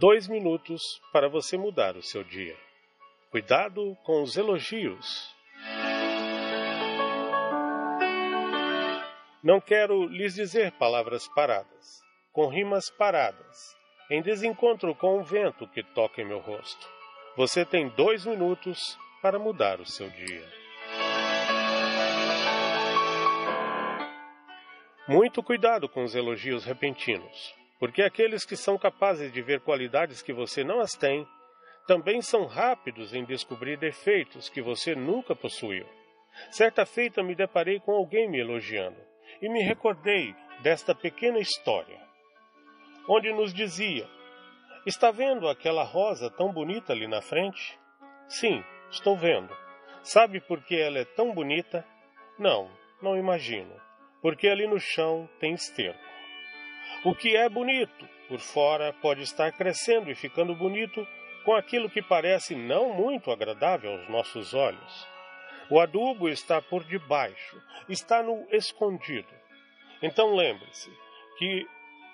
Dois minutos para você mudar o seu dia. Cuidado com os elogios. Não quero lhes dizer palavras paradas, com rimas paradas, em desencontro com o vento que toca em meu rosto. Você tem dois minutos para mudar o seu dia. Muito cuidado com os elogios repentinos, porque aqueles que são capazes de ver qualidades que você não as tem, também são rápidos em descobrir defeitos que você nunca possuiu. Certa feita me deparei com alguém me elogiando e me recordei desta pequena história, onde nos dizia: Está vendo aquela rosa tão bonita ali na frente? Sim, estou vendo. Sabe por que ela é tão bonita? Não, não imagino. Porque ali no chão tem esterco. O que é bonito por fora pode estar crescendo e ficando bonito com aquilo que parece não muito agradável aos nossos olhos. O adubo está por debaixo, está no escondido. Então lembre-se que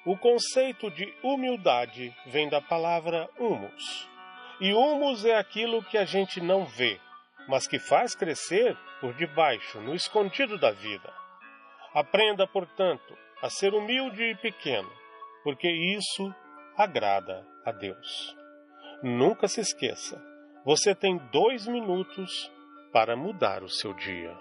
o conceito de humildade vem da palavra humus. E humus é aquilo que a gente não vê, mas que faz crescer por debaixo, no escondido da vida. Aprenda, portanto, a ser humilde e pequeno, porque isso agrada a Deus. Nunca se esqueça, você tem dois minutos para mudar o seu dia.